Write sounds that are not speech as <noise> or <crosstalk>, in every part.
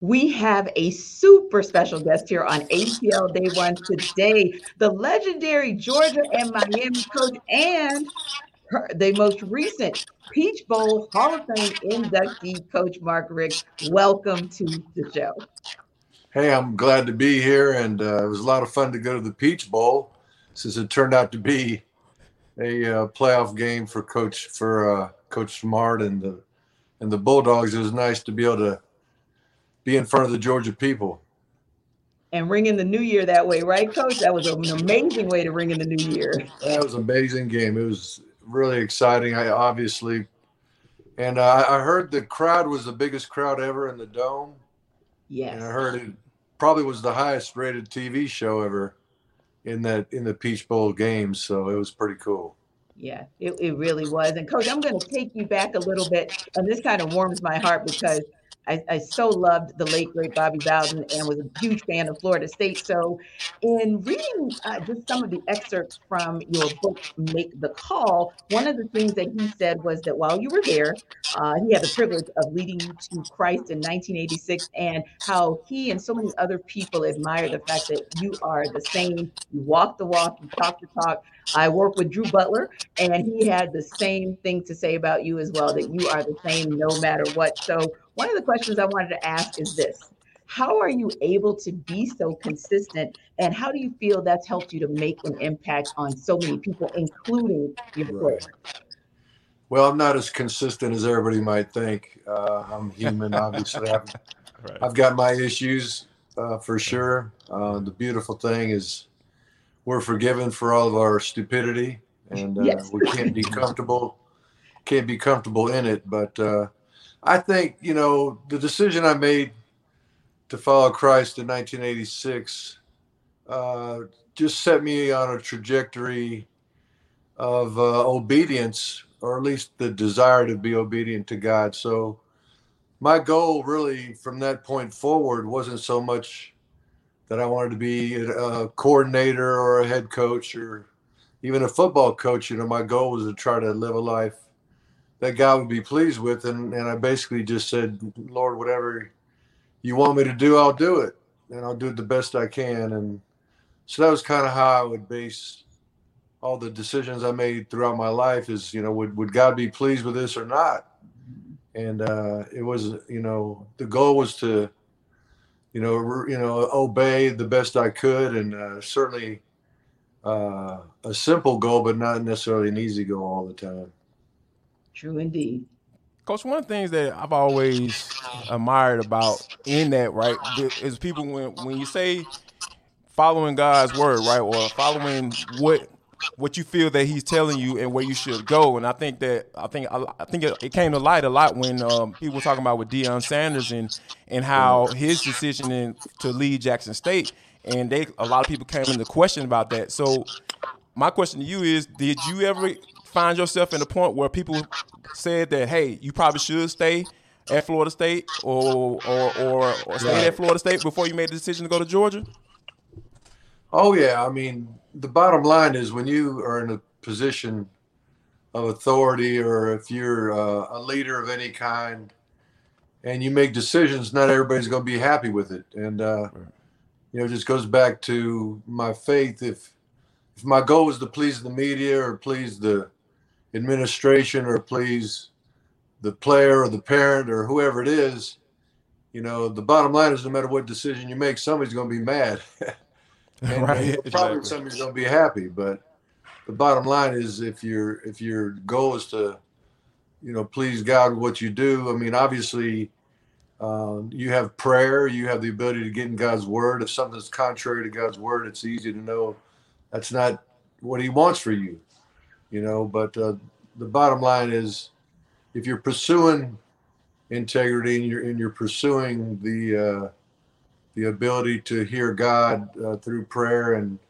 We have a super special guest here on ATL Day One today, the legendary Georgia and Miami coach and her, the most recent Peach Bowl Hall of Fame inductee, Coach Mark Richt. Welcome to the show. Hey, I'm glad to be here, and uh, it was a lot of fun to go to the Peach Bowl since it turned out to be a uh, playoff game for Coach for uh, Coach Smart and the and the Bulldogs. It was nice to be able to be in front of the Georgia people. And ring in the new year that way, right, Coach? That was an amazing way to ring in the new year. That was an amazing game. It was really exciting. I obviously, and uh, I heard the crowd was the biggest crowd ever in the dome. Yes. And I heard it probably was the highest rated TV show ever in that in the Peach Bowl games. So it was pretty cool. Yeah, it, it really was. And coach, I'm going to take you back a little bit. And this kind of warms my heart because I, I, so loved the late great Bobby Bowden and was a huge fan of Florida State. So, in reading uh, just some of the excerpts from your book, Make the Call, one of the things that he said was that while you were there, uh, he had the privilege of leading you to Christ in 1986, and how he and so many other people admire the fact that you are the same. You walk the walk, you talk the talk. I work with Drew Butler, and he had the same thing to say about you as well that you are the same no matter what. So, one of the questions I wanted to ask is this How are you able to be so consistent? And how do you feel that's helped you to make an impact on so many people, including your players? Well, I'm not as consistent as everybody might think. Uh, I'm human, obviously. I've, <laughs> right. I've, got my issues uh, for sure. Uh, the beautiful thing is we're forgiven for all of our stupidity, and uh, yes. we can't be comfortable, can't be comfortable in it. But uh, I think, you know, the decision I made to follow Christ in 1986 uh, just set me on a trajectory of uh, obedience, or at least the desire to be obedient to God. So, my goal really from that point forward wasn't so much that I wanted to be a coordinator or a head coach or even a football coach. You know, my goal was to try to live a life that God would be pleased with. And, and I basically just said, Lord, whatever you want me to do, I'll do it. And I'll do it the best I can. And so that was kind of how I would base all the decisions I made throughout my life is, you know, would, would God be pleased with this or not? And uh, it was, you know, the goal was to, you know, re, you know, obey the best I could, and uh, certainly uh, a simple goal, but not necessarily an easy goal all the time. True indeed. Coach, one of the things that I've always admired about in that, right, is people when when you say following God's word, right, or following what what you feel that He's telling you and where you should go. And I think that I think I think it, it came to light a lot when um, people were talking about with Deion Sanders and and how his decision in, to leave Jackson State, and they a lot of people came into question about that. So my question to you is, did you ever find yourself in a point where people said that, hey, you probably should stay at Florida State or or or, or stay at Florida State before you made the decision to go to Georgia? Oh yeah, I mean the bottom line is when you are in a position of authority or if you're uh, a leader of any kind and you make decisions, not everybody's going to be happy with it. And uh, you know, it just goes back to my faith. If if my goal is to please the media or please the administration or please the player or the parent or whoever it is, you know, the bottom line is no matter what decision you make, somebody's going to be mad. <laughs> and, <laughs> right. Probably exactly. somebody's going to be happy, but the bottom line is if your if your goal is to, you know, please God with what you do. I mean, obviously, uh, you have prayer. You have the ability to get in God's word. If something's contrary to God's word, it's easy to know that's not what He wants for you you know. But uh, the bottom line is, if you're pursuing integrity and you're and you're pursuing the uh, the ability to hear God uh, through prayer and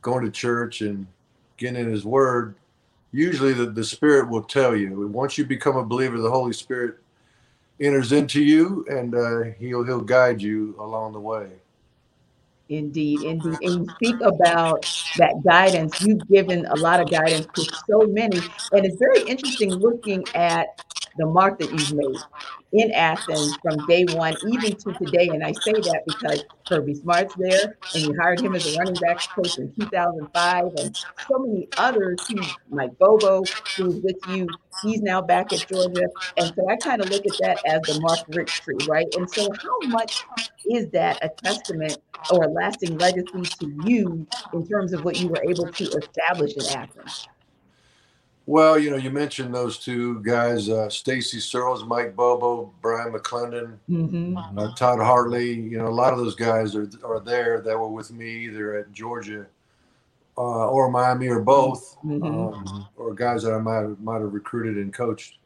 going to church and getting in His Word, usually the, the Spirit will tell you. Once you become a believer, the Holy Spirit enters into you and uh, he'll he'll guide you along the way. Indeed, indeed. And you speak about that guidance. You've given a lot of guidance to so many. And it's very interesting looking at the mark that you've made in Athens from day one, even to today. And I say that because Kirby Smart's there, and you hired him as a running backs coach in 2005, and so many others. Who, Mike Bobo, who's with you, he's now back at Georgia, and so I kind of look at that as the Mark Richt tree, right? And so, how much is that a testament or a lasting legacy to you in terms of what you were able to establish in Athens? Well, you know, you mentioned those two guys, uh, Stacy Searels, Mike Bobo, Brian McClendon, mm-hmm. uh, Todd Hartley. You know, a lot of those guys are, are there that were with me either at Georgia uh, or Miami or both, mm-hmm. um, or guys that I might have, might have recruited and coached.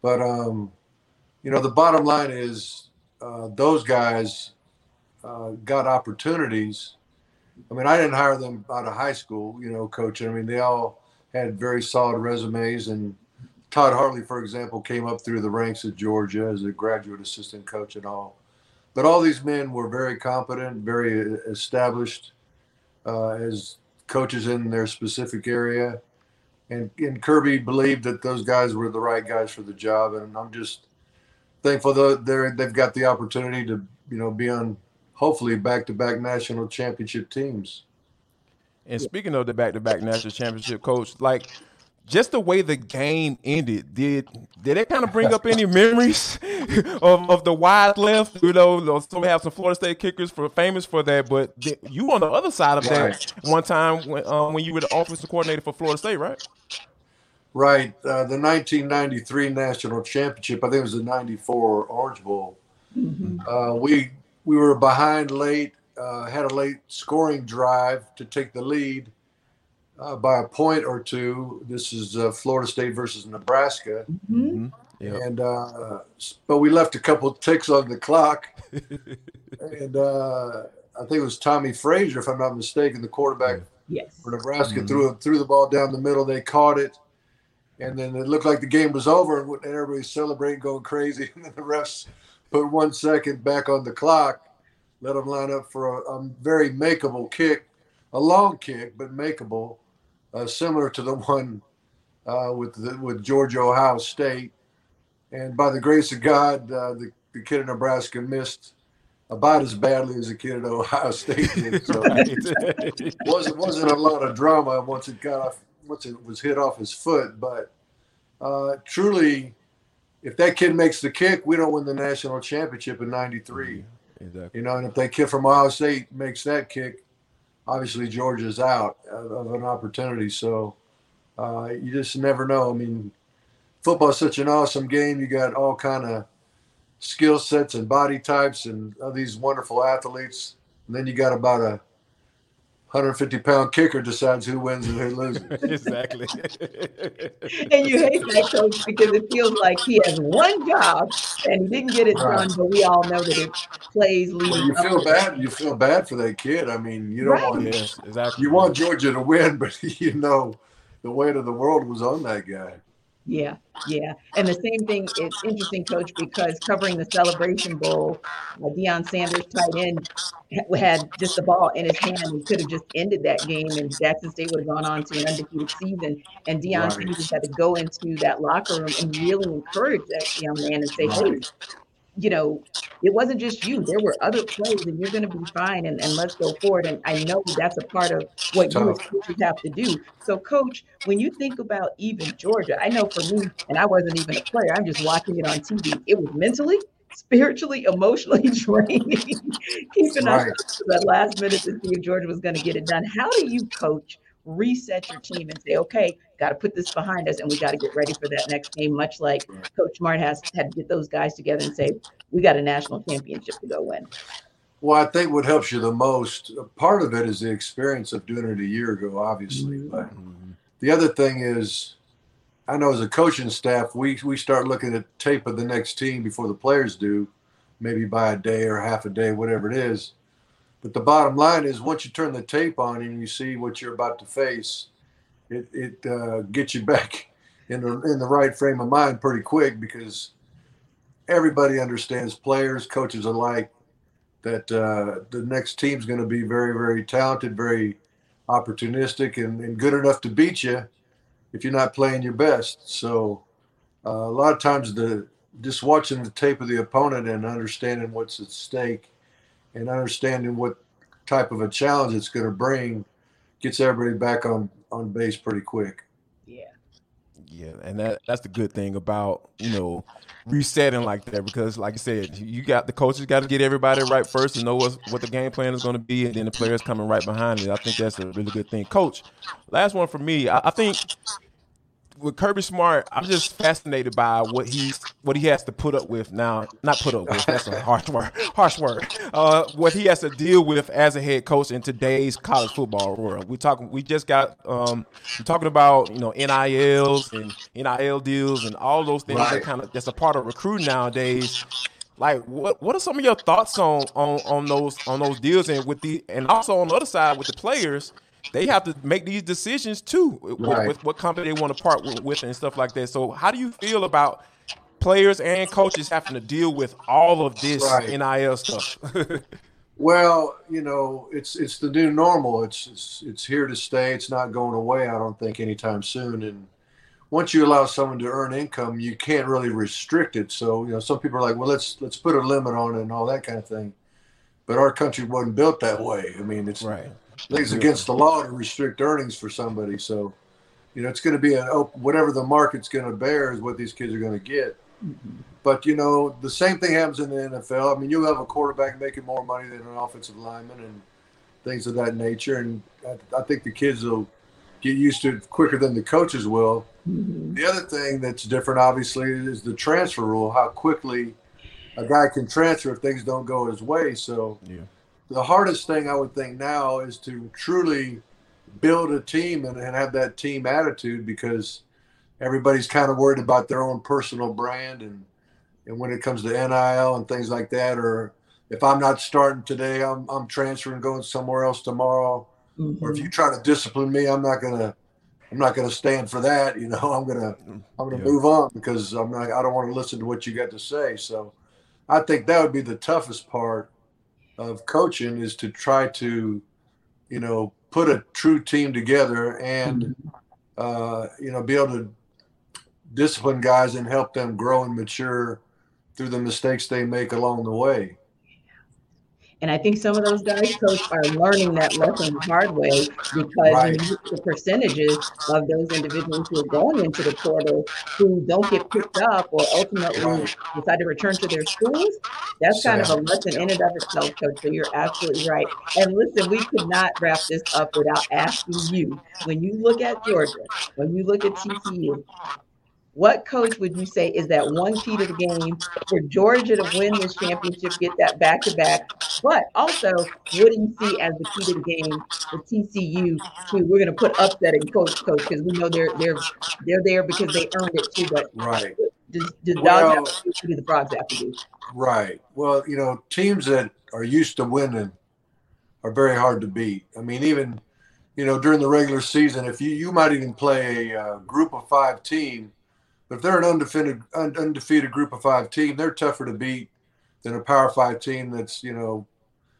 But, um, you know, the bottom line is uh, those guys uh, got opportunities. I mean, I didn't hire them out of high school, you know, coaching. I mean, they all – had very solid resumes. And Todd Hartley, for example, came up through the ranks at Georgia as a graduate assistant coach and all. But all these men were very competent, very established uh, as coaches in their specific area. And, and Kirby believed that those guys were the right guys for the job. And I'm just thankful that they're, they've got the opportunity to, you know, be on hopefully back-to-back national championship teams. And speaking of the back-to-back national championship coach, like just the way the game ended, did did it kind of bring up any memories <laughs> of, of the wide left? You know, some have some Florida State kickers for famous for that, but you on the other side of that one time when um, when you were the offensive coordinator for Florida State, right? Right. Uh, the 1993 national championship, I think it was the 94 Orange Bowl. Mm-hmm. Uh, we we were behind late uh, had a late scoring drive to take the lead uh, by a point or two. This is uh, Florida State versus Nebraska. Mm-hmm. Yep. And uh, but we left a couple ticks on the clock, <laughs> and uh, I think it was Tommie Frazier, if I'm not mistaken, the quarterback yes. for Nebraska mm-hmm. threw threw the ball down the middle. They caught it, and then it looked like the game was over, and everybody's celebrating, going crazy. <laughs> And then the refs put one second back on the clock, let them line up for a, a very makeable kick, a long kick, but makeable, uh, similar to the <laughs> one uh, with the, with Georgia Ohio State. And by the grace of God, uh, the, the kid in Nebraska missed about as badly as the kid at Ohio <laughs> State did. So <laughs> it wasn't wasn't a lot of drama once it got off once it was hit off his foot. But uh, truly, if that kid makes the kick, we don't win the national championship in '93. Exactly. You know, and if that kid from Ohio State makes that kick, obviously Georgia's out of an opportunity. So uh, you just never know. I mean, football's such an awesome game. You got all kind of skill sets and body types and all these wonderful athletes. And then you got about a 150 pound kicker decides who wins and who loses. <laughs> exactly. and you hate that coach because it feels like he has one job and he didn't get it right. done, but we all know that it plays leading. Well, you feel bad. You feel bad for that kid. I mean, you don't right. want yes, exactly. you want Georgia to win, <laughs> but you know the weight of the world was on that guy. Yeah, yeah. And the same thing, it's interesting, coach, because covering the Celebration Bowl, uh, Deion Sanders, tight end, had just the ball in his hand. He could have just ended that game, and Jackson State would have gone on to an undefeated season. And Deion right. Sanders had to go into that locker room and really encourage that young man and say, right. hey, you know, it wasn't just you. There were other plays, and you're going to be fine. And, and let's go forward. And I know that's a part of what you as coaches have to do. So, coach, when you think about even Georgia, I know for me, and I wasn't even a player. I'm just watching it on TV. It was mentally, spiritually, emotionally <laughs> draining, keeping right. us to that last minute to see if Georgia was going to get it done. How do you coach? Reset your team and say, okay, got to put this behind us and we got to get ready for that next game, much like Coach Smart has had to get those guys together and say, we got a national championship to go win. Well, I think what helps you the most, part of it is the experience of doing it a year ago, obviously. Mm-hmm. But the other thing is, I know as a coaching staff, we, we start looking at tape of the next team before the players do, maybe by a day or half a day, whatever it is. But the bottom line is, once you turn the tape on and you see what you're about to face, it it uh, gets you back <laughs> in the in the right frame of mind pretty quick because everybody understands players, coaches alike, that uh, the next team's going to be very very talented, very opportunistic, and, and good enough to beat you if you're not playing your best. So uh, a lot of times the just watching the tape of the opponent and understanding what's at stake and understanding what type of a challenge it's going to bring gets everybody back on on base pretty quick. Yeah. Yeah, and that that's the good thing about, you know, resetting like that because like I said, you got the coaches got to get everybody right first to know what what the game plan is going to be and then the players coming right behind it. I think that's a really good thing. Coach, last one for me. I, I think with Kirby Smart, I'm just <laughs> fascinated by what he's what he has to put up with now. Not put up with. That's a harsh word. Harsh word. Uh, what he has to deal with as a head coach in today's college football world. We talking. We just got. Um, we're talking about you know NILs and NIL deals and all those things right. that kind of that's a part of recruiting nowadays. Like what what are some of your thoughts on on on those on those deals and with the and also on the other side with the players? They have to make these decisions too with, right. with what company they want to part with and stuff like that. So, how do you feel about players and coaches having to deal with all of this right. NIL stuff? <laughs> well, you know, it's it's the new normal. It's, it's it's here to stay. It's not going away. I don't think anytime soon. And once you allow someone to earn income, you can't really restrict it. So, you know, some people are like, well, let's let's put a limit on it and all that kind of thing. But our country wasn't built that way. I mean, it's right I think it's against the law to restrict earnings for somebody. So, you know, it's going to be an open, whatever the market's going to bear is what these kids are going to get. Mm-hmm. But you know, the same thing happens in the NFL. I mean, you'll have a quarterback making more money than an offensive lineman and things of that nature. And I, I think the kids will get used to it quicker than the coaches will. Mm-hmm. The other thing that's different, obviously, is the transfer rule. How quickly a guy can transfer if things don't go his way. So. Yeah the hardest thing I would think now is to truly build a team and, and have that team attitude because everybody's kind of worried about their own personal brand and and when it comes to NIL and things like that, or if I'm not starting today, I'm I'm transferring, going somewhere else tomorrow. Mm-hmm. Or if mm-hmm. you try to discipline me, I'm not gonna I'm not gonna stand for that. You know, <laughs> I'm gonna I'm gonna yeah. move on because I'm not I don't want to listen to what you got to say. So I think that would be the toughest part of coaching is to try to, you know, put a true team together and, mm-hmm. uh, you know, be able to discipline guys and help them grow and mature through the mistakes they make along the way. And I think some of those guys, coach, are learning that lesson the hard way because right. the percentages of those individuals who are going into the portal who don't get picked up or ultimately right. decide to return to their schools, that's kind of a lesson in and of itself, coach. So you're absolutely right. And listen, we could not wrap this up without asking you when you look at Georgia, when you look at TCU, what coach would you say is that one key to the game for Georgia to win this championship, get that back to back? But also, what do you see as the key to the game for TCU? To we're going to put upsetting coach coach because we know they're they're they're there because they earned it too. But right, does, does well, have to do the frogs have to do? Right. Well, you know, teams that are used to winning are very hard to beat. I mean, even you know during the regular season, if you you might even play a, a group of five team but if they're an undefeated undefeated group of five team, they're tougher to beat than a power five team that's you know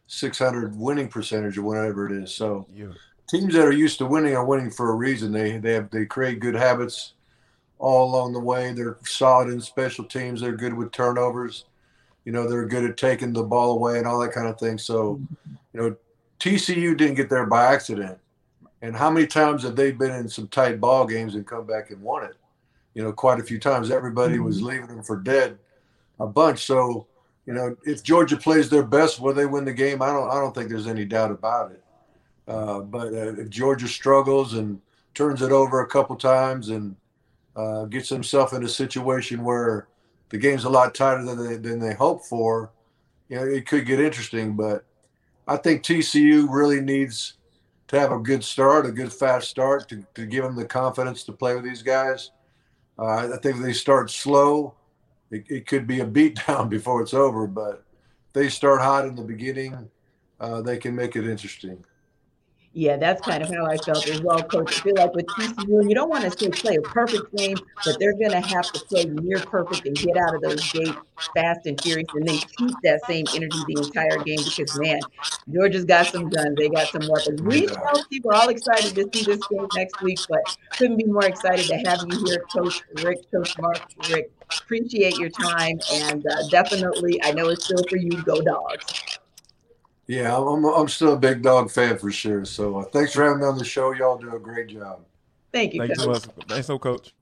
600 winning percentage or whatever it is. So yeah. teams that are used to winning are winning for a reason. They they have they create good habits all along the way. They're solid in special teams. They're good with turnovers. You know they're good at taking the ball away and all that kind of thing. So you know TCU didn't get there by accident. And how many times have they been in some tight ball games and come back and won it? You know, quite a few times. Everybody mm-hmm. was leaving them for dead a bunch. So, you know, if Georgia plays their best, will they win the game? I don't. I don't think there's any doubt about it. Uh, but uh, if Georgia struggles and turns it over a couple times and uh, gets himself in a situation where the game's a lot tighter than they than they hope for, you know, it could get interesting. But I think TCU really needs to have a good start, a good fast start to, to give them the confidence to play with these guys. Uh, I think they start slow, it, it, could be a beatdown <laughs> before it's over. But they start hot in the beginning, uh, they can make it interesting. Yeah, that's kind of how I felt as well, Coach. I feel like with TCU, you don't want to say play a perfect game, but they're going to have to play near perfect and get out of those gates fast and furious, and they keep that same energy the entire game because man, Georgia's got some guns, they got some weapons. We healthy, we're all excited to see this game next week, but couldn't be more excited to have you here, Coach Richt, Coach Mark, Richt. Appreciate your time, and uh, definitely, I know it's still for you. Go dogs. Yeah, I'm, I'm still a big dog fan for sure. So uh, thanks for having me on the show. Y'all do a great job. Thank you. Thanks coach. so much. Thanks so, coach.